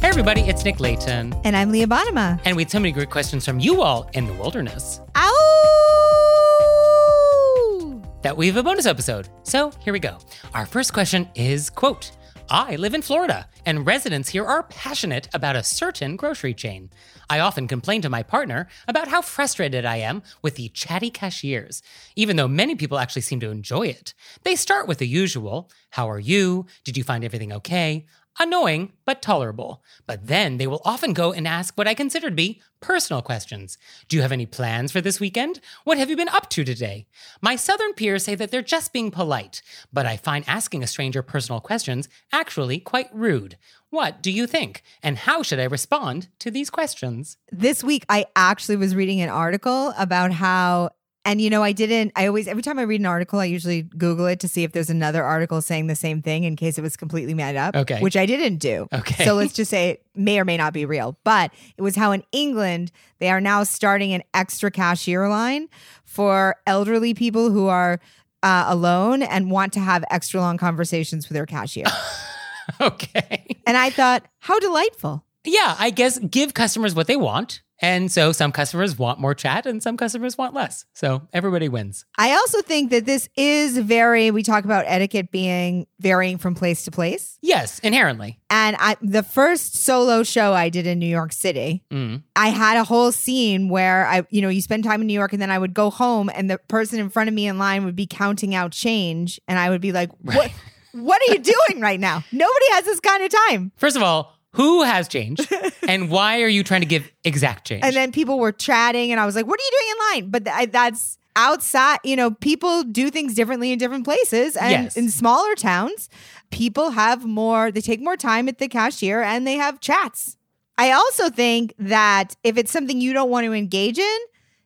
Hey everybody, it's Nick Leighton. And I'm Leah Bonnema. And we had so many great questions from you all in the wilderness Ow! that we have a bonus episode. So here we go. Our first question is, quote, I live in Florida, and residents here are passionate about a certain grocery chain. I often complain to my partner about how frustrated I am with the chatty cashiers, even though many people actually seem to enjoy it. They start with the usual How are you? Did you find everything okay? Annoying, but tolerable. But then they will often go and ask what I consider to be personal questions. Do you have any plans for this weekend? What have you been up to today? My southern peers say that they're just being polite, but I find asking a stranger personal questions actually quite rude. What do you think? And how should I respond to these questions? This week, I actually was reading an article about how, and you know, I didn't, I always, every time I read an article, I usually Google it to see if there's another article saying the same thing in case it was completely made up. Okay. Which I didn't do. Okay. So let's just say it may or may not be real. But it was how in England, they are now starting an extra cashier line for elderly people who are uh, alone and want to have extra long conversations with their cashier. okay. and I thought, how delightful. Yeah, I guess give customers what they want. And so some customers want more chat and some customers want less. So everybody wins. I also think that this is very, we talk about etiquette being varying from place to place. Yes, inherently. And I, the first solo show I did in New York City, Mm. I had a whole scene where I, you know, you spend time in New York and then I would go home and the person in front of me in line would be counting out change. And I would be like, what, Right. what are you doing right now? Nobody has this kind of time. First of all, who has changed and why are you trying to give exact change? And then people were chatting, and I was like, "What are you doing in line?" But I, that's outside. You know, people do things differently in different places, and Yes. in smaller towns, people have more. They take more time at the cashier, and they have chats. I also think that if it's something you don't want to engage in,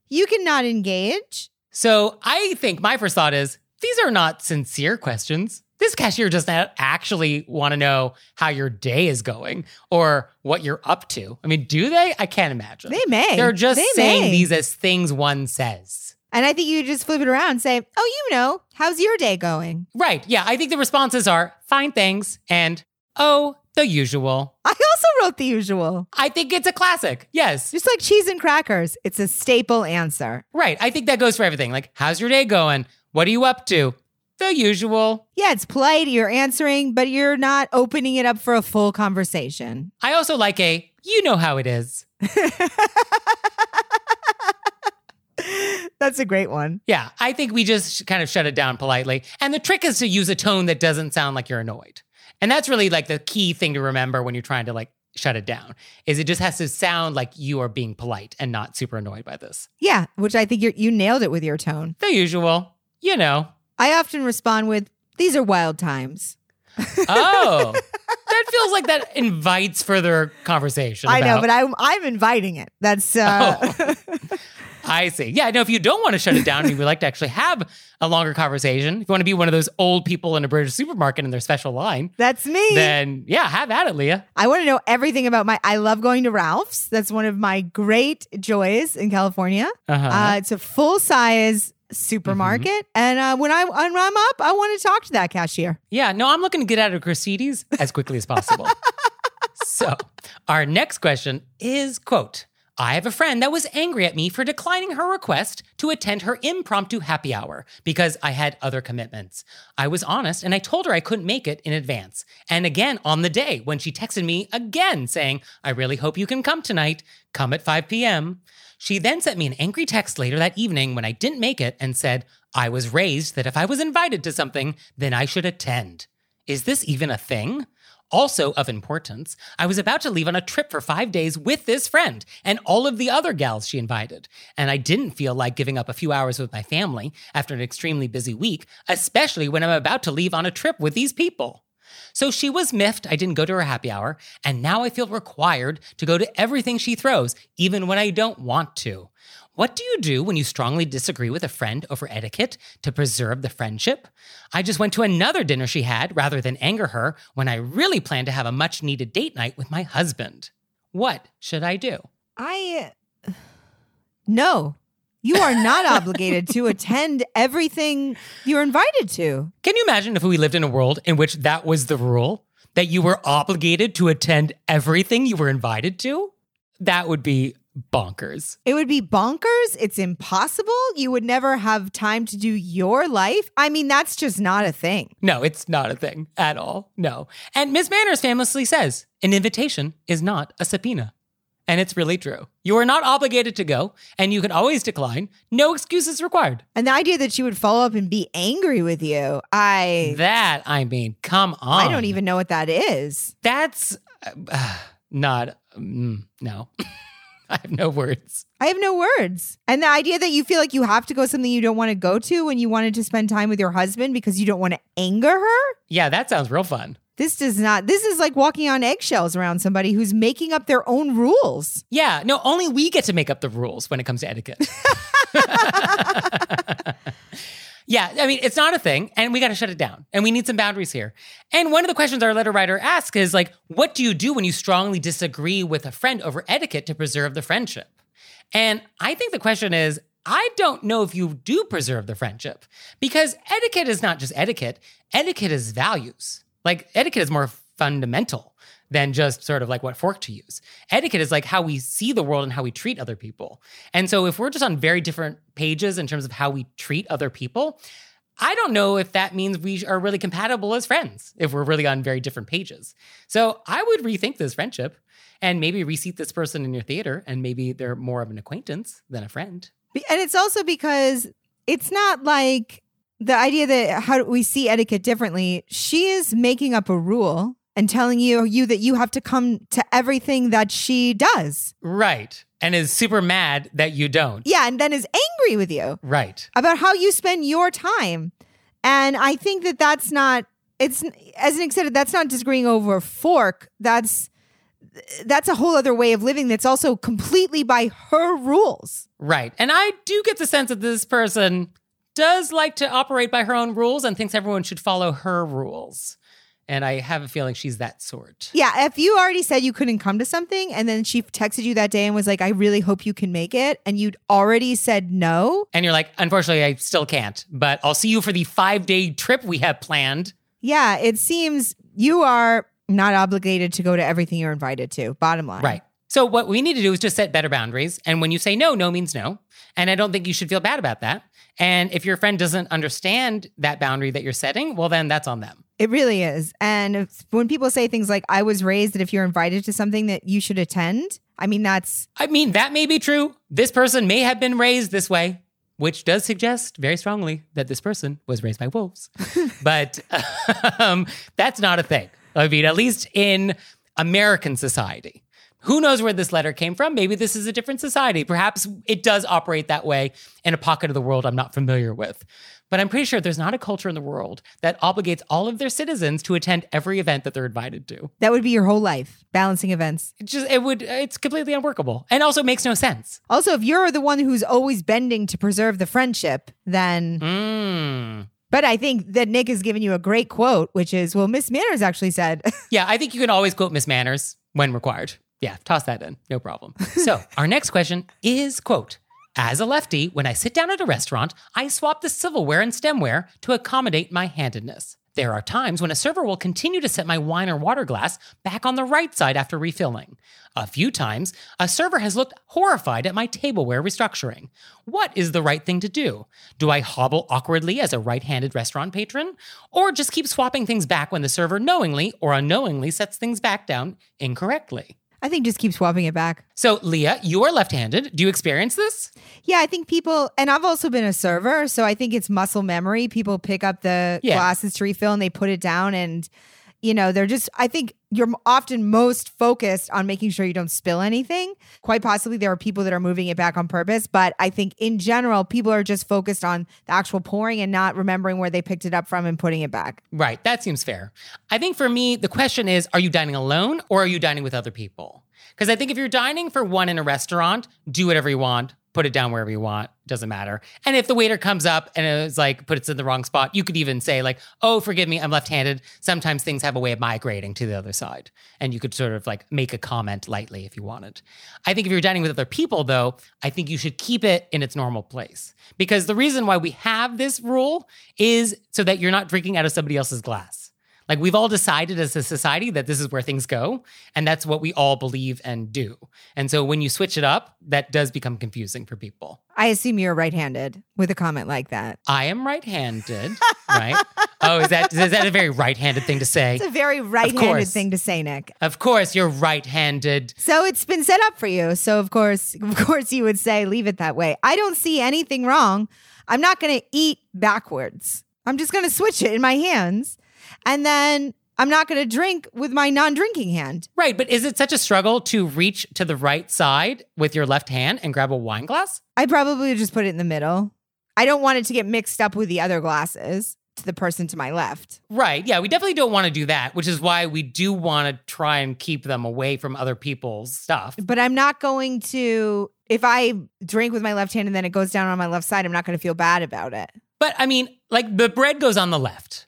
you cannot engage. so I think my first thought is these are not sincere questions. This cashier does not actually want to know how your day is going or what you're up to. I mean, do they? I can't imagine. They may. They're just They saying may. these as things one says. And I think you just flip it around and say, "Oh, you know, how's your day going?" Right. Yeah. I think the responses are fine, things and oh, the usual. I also wrote the usual. I think it's a classic. Yes. Just like cheese and crackers, it's a staple answer. Right. I think that goes for everything. Like, how's your day going? What are you up to? The usual. Yeah, it's polite. You're answering, but you're not opening it up for a full conversation. I also like a, you know how it is. That's a great one. Yeah. I think we just kind of shut it down politely. And the trick is to use a tone that doesn't sound like you're annoyed. And that's really like the key thing to remember when you're trying to like shut it down is it just has to sound like you are being polite and not super annoyed by this. Yeah, which I think you you nailed it with your tone. The usual, you know. I often respond with, "These are wild times." Oh, that feels like that invites further conversation. I know, about- but I'm I'm inviting it. That's uh, I see. Yeah, no, if you don't want to shut it down and you would like to actually have a longer conversation, if you want to be one of those old people in a British supermarket in their special line, That's me. then yeah, have at it, Leah. I want to know everything about my. I love going to Ralph's. That's one of my great joys in California. Uh-huh. Uh, it's a full size supermarket, and uh, when I when I'm up, I want to talk to that cashier. Yeah, no, I'm looking to get out of Gristedes as quickly as possible. so, our next question is quote, I have a friend that was angry at me for declining her request to attend her impromptu happy hour because I had other commitments. I was honest and I told her I couldn't make it in advance. And again on the day when she texted me again saying, I really hope you can come tonight. Come at 5 p.m. She then sent me an angry text later that evening when I didn't make it and said, I was raised that if I was invited to something, then I should attend. Is this even a thing? Also, of importance, I was about to leave on a trip for five days with this friend and all of the other gals she invited. And I didn't feel like giving up a few hours with my family after an extremely busy week, especially when I'm about to leave on a trip with these people. So she was miffed I didn't go to her happy hour, and now I feel required to go to everything she throws, even when I don't want to. What do you do when you strongly disagree with a friend over etiquette to preserve the friendship? I just went to another dinner she had rather than anger her when I really planned to have a much needed date night with my husband. What should I do? I no, you are not obligated to attend everything you're invited to. Can you imagine if we lived in a world in which that was the rule? That you were obligated to attend everything you were invited to? That would be bonkers. It would be bonkers. It's impossible. You would never have time to do your life. I mean, that's just not a thing. No, it's not a thing at all. No. And Miss Manners famously says an invitation is not a subpoena. And it's really true. You are not obligated to go, and you can always decline. No excuses required. And the idea that she would follow up and be angry with you, I That, I mean, come on. I don't even know what that is. That's uh, not, mm, no. I have no words. I have no words. And the idea that you feel like you have to go something you don't want to go to when you wanted to spend time with your husband because you don't want to anger her. Yeah, that sounds real fun. This does not, this is like walking on eggshells around somebody who's making up their own rules. Yeah, no, only we get to make up the rules when it comes to etiquette. yeah, I mean, it's not a thing, and we got to shut it down, and we need some boundaries here. And one of the questions our letter writer asks is like, what do you do when you strongly disagree with a friend over etiquette to preserve the friendship? And I think the question is, I don't know if you do preserve the friendship because etiquette is not just etiquette, etiquette is values. Like, etiquette is more fundamental than just sort of like what fork to use. Etiquette is like how we see the world and how we treat other people. And so if we're just on very different pages in terms of how we treat other people, I don't know if that means we are really compatible as friends, if we're really on very different pages. So I would rethink this friendship and maybe reseat this person in your theater, and maybe they're more of an acquaintance than a friend. And it's also because it's not like the idea that how we see etiquette differently. She is making up a rule and telling you you that you have to come to everything that she does. Right. And is super mad that you don't. Yeah, and then is angry with you Right. about how you spend your time. And I think that that's not it's as Nick said that's not disagreeing over a fork. That's that's a whole other way of living that's also completely by her rules. Right. And I do get the sense that this person does like to operate by her own rules and thinks everyone should follow her rules. And I have a feeling she's that sort. Yeah, if you already said you couldn't come to something and then she texted you that day and was like, I really hope you can make it, and you'd already said no, And you're like, unfortunately, I still can't, but I'll see you for the five day trip we have planned. yeah, it seems you are not obligated to go to everything you're invited to. Bottom line. Right. So what we need to do is just set better boundaries. And when you say no, no means no. And I don't think you should feel bad about that. And if your friend doesn't understand that boundary that you're setting, well, then that's on them. It really is. And if, when people say things like, I was raised that if you're invited to something that you should attend, I mean, that's I mean, that may be true. This person may have been raised this way, which does suggest very strongly that this person was raised by wolves. but um, that's not a thing. I mean, at least in American society. Who knows where this letter came from? Maybe this is a different society. Perhaps it does operate that way in a pocket of the world I'm not familiar with. But I'm pretty sure there's not a culture in the world that obligates all of their citizens to attend every event that they're invited to. That would be your whole life, balancing events. It just it would it's completely unworkable and also makes no sense. Also, if you're the one who's always bending to preserve the friendship, then Mm. But I think that Nick has given you a great quote, which is, well, Miss Manners actually said, Yeah, I think you can always quote Miss Manners when required. Yeah, toss that in. No problem. So, our next question is quote, as a lefty, when I sit down at a restaurant, I swap the silverware and stemware to accommodate my handedness. There are times when a server will continue to set my wine or water glass back on the right side after refilling. A few times, a server has looked horrified at my tableware restructuring. What is the right thing to do? Do I hobble awkwardly as a right handed restaurant patron? Or just keep swapping things back when the server knowingly or unknowingly sets things back down incorrectly? I think just keep swapping it back. So, Leah, you are left handed. Do you experience this? Yeah, I think people, and I've also been a server, so I think it's muscle memory. People pick up the Yeah. glasses to refill and they put it down, and you know, they're just, I think you're often most focused on making sure you don't spill anything. Quite possibly there are people that are moving it back on purpose, but I think in general, people are just focused on the actual pouring and not remembering where they picked it up from and putting it back. Right. That seems fair. I think for me, the question is are you dining alone or are you dining with other people? Because I think if you're dining for one in a restaurant, do whatever you want, put it down wherever you want, doesn't matter. And if the waiter comes up and it's like puts it in the wrong spot, you could even say, like, oh, forgive me, I'm left handed. Sometimes things have a way of migrating to the other side. And you could sort of like make a comment lightly if you wanted. I think if you're dining with other people, though, I think you should keep it in its normal place. Because the reason why we have this rule is so that you're not drinking out of somebody else's glass. Like we've all decided as a society that this is where things go, and that's what we all believe and do. And so when you switch it up, that does become confusing for people. I assume you're right handed with a comment like that. I am right-handed, right? Oh, is that is that a very right-handed thing to say? It's a very right handed thing to say, Nick. Of course, you're right-handed. So it's been set up for you. So of course, of course you would say leave it that way. I don't see anything wrong. I'm not going to eat backwards. I'm just going to switch it in my hands. And then I'm not going to drink with my non-drinking hand. Right, but is it such a struggle to reach to the right side with your left hand and grab a wine glass? I probably would just put it in the middle. I don't want it to get mixed up with the other glasses to the person to my left. Right. Yeah, we definitely don't want to do that, which is why we do want to try and keep them away from other people's stuff. But I'm not going to if I drink with my left hand and then it goes down on my left side, I'm not going to feel bad about it. But I mean, like the bread goes on the left.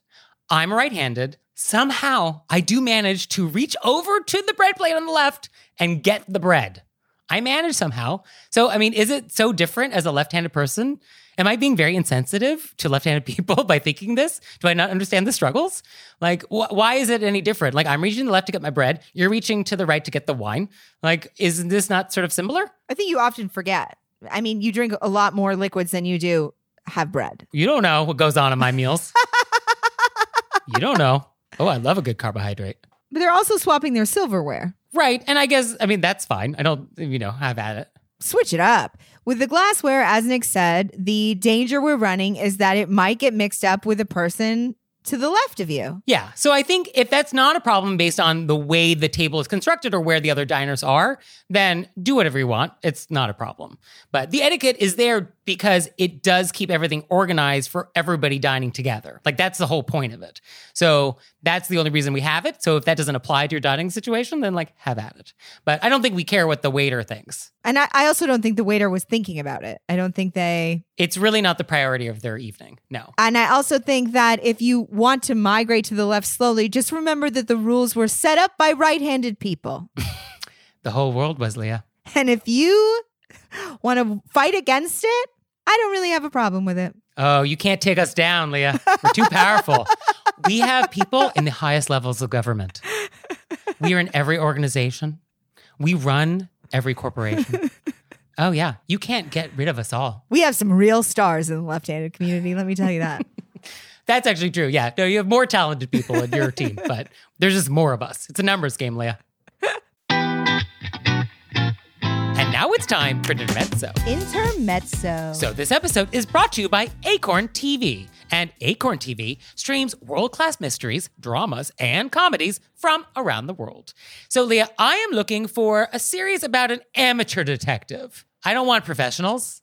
I'm right handed. Somehow I do manage to reach over to the bread plate on the left and get the bread. I manage somehow. So, I mean, is it so different as a left handed person? Am I being very insensitive to left handed people by thinking this? Do I not understand the struggles? Like, wh- why is it any different? Like, I'm reaching to the left to get my bread. You're reaching to the right to get the wine. Like, is this not sort of similar? I think you often forget. I mean, you drink a lot more liquids than you do have bread. You don't know what goes on in my meals. you don't know. Oh, I love a good carbohydrate. But they're also swapping their silverware. Right. And I guess, I mean, that's fine. I don't, you know, have at it. Switch it up. With the glassware, as Nick said, the danger we're running is that it might get mixed up with a person to the left of you. Yeah. So I think if that's not a problem based on the way the table is constructed or where the other diners are, then do whatever you want. It's not a problem. But the etiquette is there because it does keep everything organized for everybody dining together. Like that's the whole point of it. So that's the only reason we have it. So if that doesn't apply to your dining situation, then like have at it. But I don't think we care what the waiter thinks. And I, I also don't think the waiter was thinking about it. I don't think they. It's really not the priority of their evening. No. And I also think that if you want to migrate to the left slowly, just remember that the rules were set up by right handed people. The whole world was Leah. and if you want to fight against it, I don't really have a problem with it. Oh, you can't take us down, Leah. We're too powerful. we have people in the highest levels of government. We are in every organization. We run every corporation. Oh, yeah. You can't get rid of us all. We have some real stars in the left handed community, let me tell you that. That's actually true. Yeah. No, you have more talented people in your team, but there's just more of us. It's a numbers game, Leah. And now it's time for Intermezzo. Intermezzo. So, this episode is brought to you by Acorn TV. And Acorn TV streams world class mysteries, dramas, and comedies from around the world. So, Leah, I am looking for a series about an amateur detective. I don't want professionals.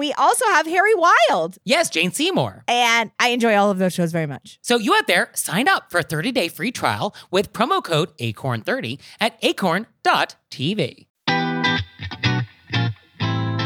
we also have Harry Wild. yes, Jane Seymour. And I enjoy all of those shows very much. So you out there, sign up for a 30-day free trial with promo code ACORN30 at acorn.tv.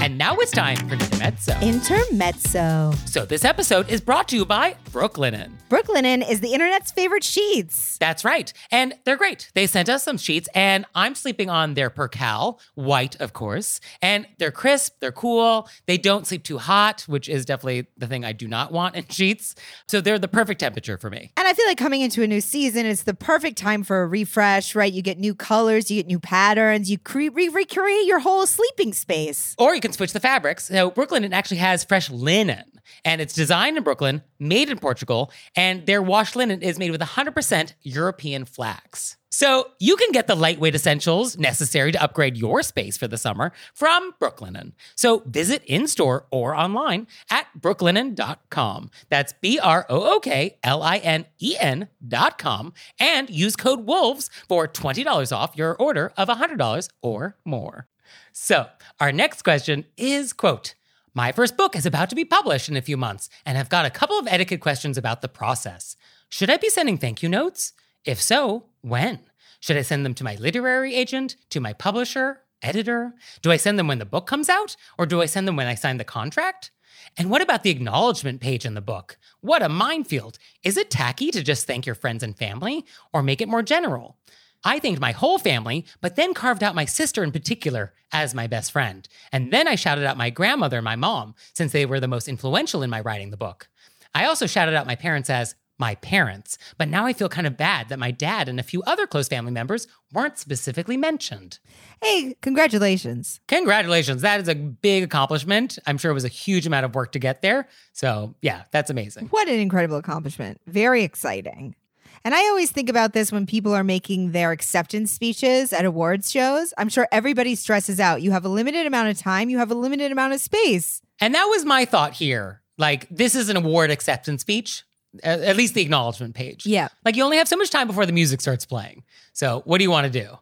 And now it's time for Intermezzo. Intermezzo. So this episode is brought to you by Brooklinen. Brooklinen is the internet's favorite sheets. That's right. And they're great. They sent us some sheets, and I'm sleeping on their percale, white, of course. And they're crisp, they're cool. They don't sleep too hot, which is definitely the thing I do not want in sheets. So they're the perfect temperature for me. And I feel like coming into a new season, it's the perfect time for a refresh, right? You get new colors, you get new patterns, you cre- re- recreate your whole sleeping space. Or you can switch the fabrics. So Brooklyn actually has fresh linen, and it's designed in Brooklyn, made in Portugal, and their wash linen is made with 100% European flax. So you can get the lightweight essentials necessary to upgrade your space for the summer from Brooklinen. So visit in store or online at brooklinen.com. That's B R O O K L I N E N.com and use code WOLVES for $20 off your order of $100 or more. So, our next question is quote, my first book is about to be published in a few months, and I've got a couple of etiquette questions about the process. Should I be sending thank you notes? If so, when? Should I send them to my literary agent, to my publisher, editor? Do I send them when the book comes out, or do I send them when I sign the contract? And what about the acknowledgement page in the book? What a minefield. Is it tacky to just thank your friends and family, or make it more general? I thanked my whole family, but then carved out my sister in particular as my best friend. And then I shouted out my grandmother and my mom, since they were the most influential in my writing the book. I also shouted out my parents as my parents, but now I feel kind of bad that my dad and a few other close family members weren't specifically mentioned. Hey, congratulations. Congratulations. That is a big accomplishment. I'm sure it was a huge amount of work to get there. So, yeah, that's amazing. What an incredible accomplishment. Very exciting. And I always think about this when people are making their acceptance speeches at awards shows. I'm sure everybody stresses out. You have a limited amount of time, you have a limited amount of space. And that was my thought here. Like, this is an award acceptance speech, at least the acknowledgement page. Yeah. Like, you only have so much time before the music starts playing. So, what do you want to do?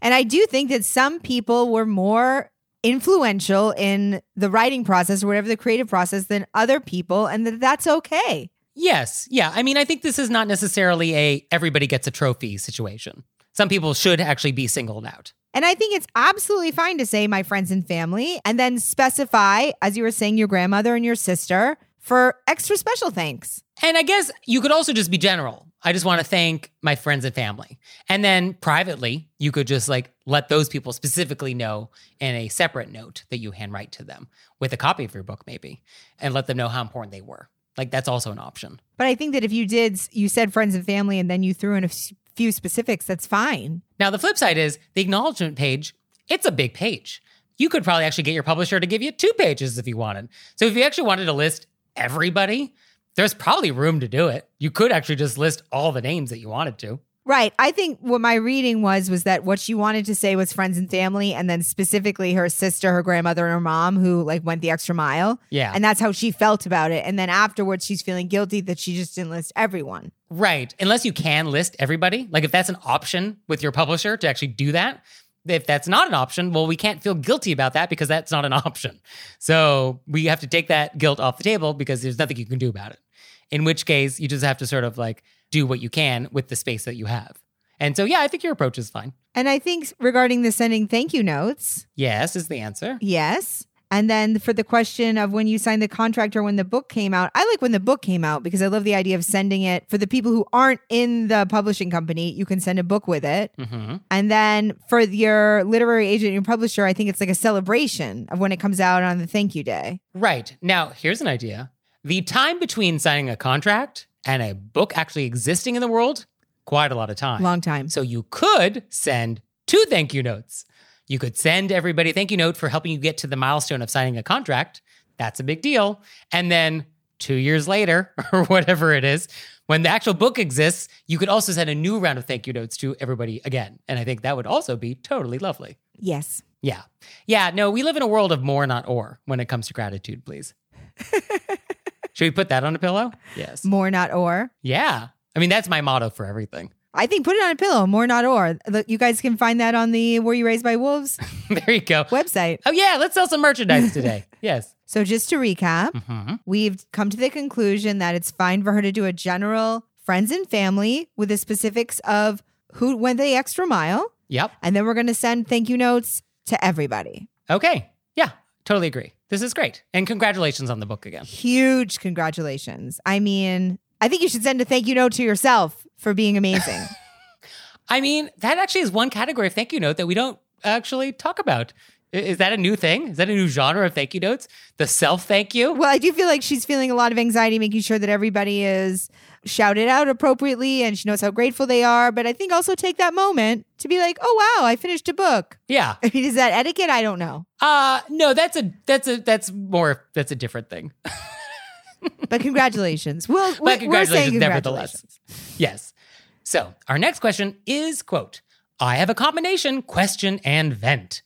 And I do think that some people were more influential in the writing process or whatever the creative process than other people, and that that's okay. Yes. Yeah. I mean, I think this is not necessarily a everybody gets a trophy situation. Some people should actually be singled out. And I think it's absolutely fine to say my friends and family and then specify, as you were saying, your grandmother and your sister for extra special thanks. And I guess you could also just be general. I just want to thank my friends and family. And then privately, you could just like let those people specifically know in a separate note that you handwrite to them with a copy of your book, maybe, and let them know how important they were. Like that's also an option. But I think that if you did, you said friends and family and then you threw in a few specifics, that's fine. Now, the flip side is the acknowledgement page, it's a big page. You could probably actually get your publisher to give you two pages if you wanted. So if you actually wanted to list everybody, there's probably room to do it. You could actually just list all the names that you wanted to. Right. I think what my reading was was that what she wanted to say was friends and family, and then specifically her sister, her grandmother, and her mom who like went the extra mile. Yeah. And that's how she felt about it. And then afterwards, she's feeling guilty that she just didn't list everyone. Right. Unless you can list everybody. Like if that's an option with your publisher to actually do that. If that's not an option, well, we can't feel guilty about that because that's not an option. So we have to take that guilt off the table because there's nothing you can do about it. In which case, you just have to sort of like do what you can with the space that you have. And so, yeah, I think your approach is fine. And I think regarding the sending thank you notes, Yes, is the answer. yes. And then for the question of when you signed the contract or when the book came out, I like when the book came out because I love the idea of sending it for the people who aren't in the publishing company. You can send a book with it. hmm And then for your literary agent, your publisher, I think it's like a celebration of when it comes out on the thank you day. Right. Now, here's an idea. The time between signing a contract and a book actually existing in the world, quite a lot of time. Long time. So you could send two thank you notes. You could send everybody a thank you note for helping you get to the milestone of signing a contract. That's a big deal. And then two years later, or whatever it is, when the actual book exists, you could also send a new round of thank you notes to everybody again. And I think that would also be totally lovely. Yes. Yeah. Yeah. No, we live in a world of more, not or, when it comes to gratitude, please. Should we put that on a pillow? Yes. More, not or. Yeah. I mean, that's my motto for everything. I think put it on a pillow. More, not or. Look, You guys can find that on the Were You Raised by Wolves there you go. website. Oh, yeah. Let's sell some merchandise today. yes. So just to recap, hmm we've come to the conclusion that it's fine for her to do a general friends and family with the specifics of who went the extra mile. Yep. And then we're going to send thank you notes to everybody. Okay. Yeah. Totally agree. This is great. And congratulations on the book again. Huge congratulations. I mean, I think you should send a thank you note to yourself for being amazing. I mean, that actually is one category of thank you note that we don't actually talk about. Is that a new thing? Is that a new genre of thank you notes? The self thank you? well, I do feel like she's feeling a lot of anxiety making sure that everybody is shouted out appropriately and she knows how grateful they are. But I think also take that moment to be like, oh, wow, I finished a book. Yeah. I mean, is that etiquette? I don't know. Uh no, that's a that's a that's more that's a different thing. But congratulations. We'll, But we're- we're congratulations, saying nevertheless. congratulations. Yes. So our next question is quote, I have a combination question and vent.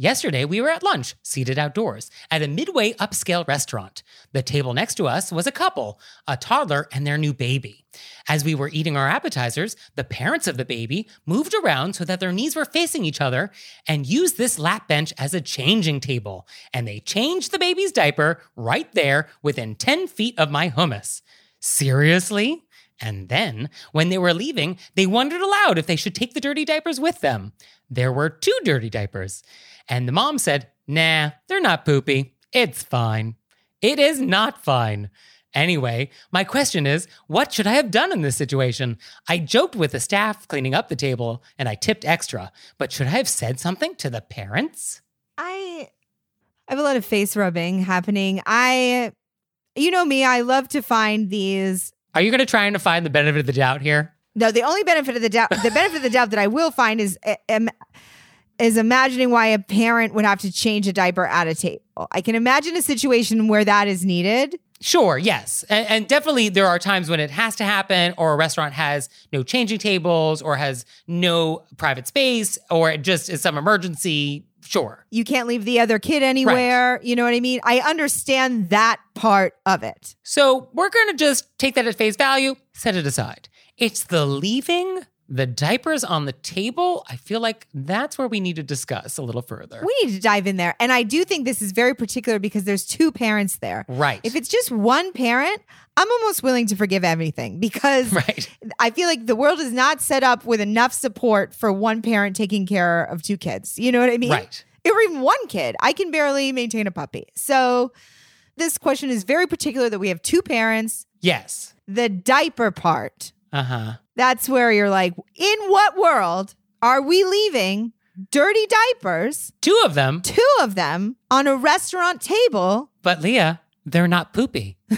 Yesterday, we were at lunch, seated outdoors, at a midway upscale restaurant. The table next to us was a couple, a toddler and their new baby. As we were eating our appetizers, the parents of the baby moved around so that their knees were facing each other and used this lap bench as a changing table. And they changed the baby's diaper right there within 10 feet of my hummus. Seriously? And then, when they were leaving, they wondered aloud if they should take the dirty diapers with them. There were two dirty diapers. And the mom said, Nah, they're not poopy. It's fine. It is not fine. Anyway, my question is what should I have done in this situation? I joked with the staff cleaning up the table and I tipped extra, but should I have said something to the parents? I I have a lot of face rubbing happening. I, you know me, I love to find these. Are you going to try and find the benefit of the doubt here? No, the only benefit of the doubt, the benefit of the doubt that I will find is um, is imagining why a parent would have to change a diaper at a table. I can imagine a situation where that is needed. Sure, yes. And, and definitely there are times when it has to happen, or a restaurant has no changing tables, or has no private space, or it just is some emergency. Sure. You can't leave the other kid anywhere. You know what I mean? I understand that part of it. So we're going to just take that at face value, set it aside. It's the leaving the diapers on the table. I feel like that's where we need to discuss a little further. We need to dive in there. And I do think this is very particular because there's two parents there. right. If it's just one parent, I'm almost willing to forgive everything because right. I feel like the world is not set up with enough support for one parent taking care of two kids. You know what I mean? Right. Or even one kid. I can barely maintain a puppy. So this question is very particular that we have two parents. Yes. The diaper part, Uh huh. That's where you're like, in what world are we leaving dirty diapers, Two of them, two of them, on a restaurant table? but Leah, they're not poopy.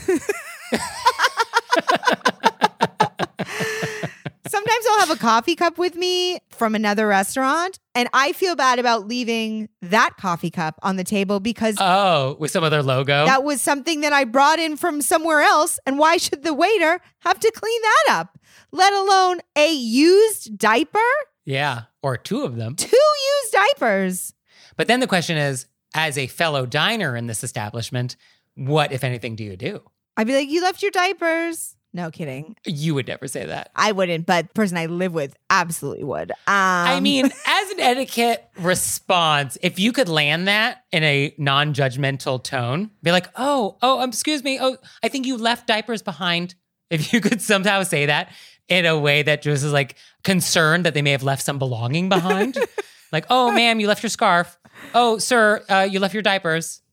Sometimes I'll have a coffee cup with me from another restaurant, and I feel bad about leaving that coffee cup on the table because Oh, with some other logo. that was something that I brought in from somewhere else. And why should the waiter have to clean that up? Let alone a used diaper? yeah. Or two of them. Two used diapers. But then the question is as a fellow diner in this establishment, what, if anything, do you do? I'd be like, You left your diapers. No kidding. You would never say that. I wouldn't, but the person I live with absolutely would. Um, I mean, as an etiquette response, if you could land that in a non judgmental tone, be like, oh, oh, um, excuse me. Oh, I think you left diapers behind. If you could somehow say that in a way that just is like concerned that they may have left some belonging behind. like, oh, ma'am, you left your scarf. Oh, sir, uh, you left your diapers.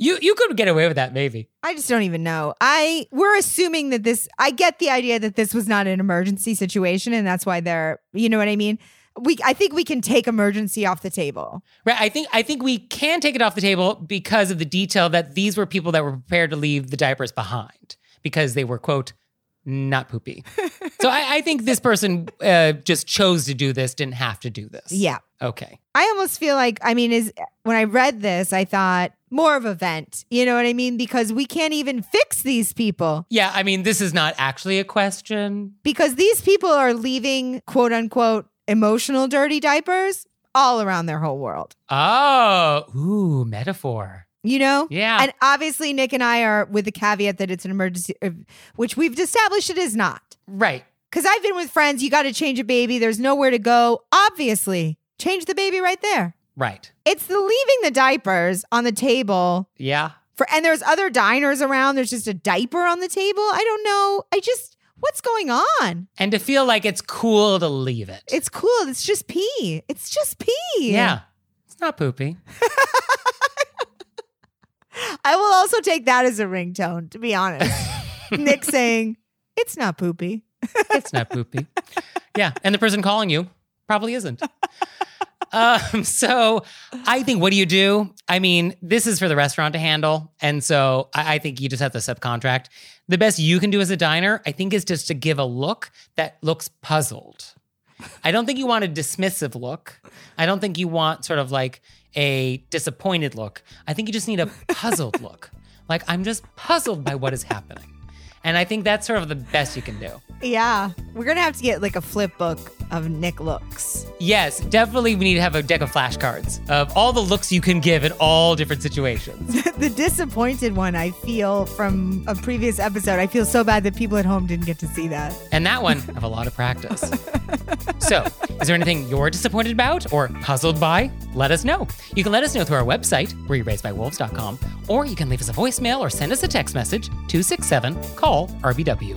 You you could get away with that maybe. I just don't even know. I we're assuming that this I get the idea that this was not an emergency situation and that's why they're you know what I mean? We I think we can take emergency off the table. Right. I think I think we can take it off the table because of the detail that these were people that were prepared to leave the diapers behind because they were quote not poopy. so I, I think this person uh, just chose to do this, didn't have to do this. Yeah. Okay. I almost feel like I mean is when I read this I thought more of a vent. You know what I mean? Because we can't even fix these people Yeah. I mean, this is not actually a question. because these people are leaving quote unquote emotional dirty diapers all around their whole world. Oh, ooh, metaphor. You know? Yeah. And obviously, Nick and I are with the caveat that it's an emergency, uh, which we've established it is not. right. Because I've been with friends, you got to change a baby. There's nowhere to go. Obviously, change the baby right there. Right. It's the leaving the diapers on the table Yeah. for, and there's other diners around. There's just a diaper on the table. I don't know. I just, what's going on? And to feel like it's cool to leave it. It's cool. It's just pee. It's just pee. yeah. It's not poopy. I will also take that as a ringtone, to be honest. Nick saying, it's not poopy. It's not poopy. yeah. And the person calling you probably isn't. Um, so I think what do you do? I mean, this is for the restaurant to handle. And so I, I think you just have to subcontract. The best you can do as a diner, I think, is just to give a look that looks puzzled. I don't think you want a dismissive look. I don't think you want sort of like a disappointed look. I think you just need a puzzled look. Like, I'm just puzzled by what is happening. And I think that's sort of the best you can do. Yeah. We're going to have to get like a flip book of Nick looks. Yes, definitely we need to have a deck of flashcards of all the looks you can give in all different situations. the disappointed one I feel from a previous episode. I feel so bad that people at home didn't get to see that. And that one, I have a lot of practice. So, is there anything you're disappointed about or puzzled by? Let us know. You can let us know through our website, wereraisedbywolves.com, or you can leave us a voicemail or send us a text message, 267 call RBW.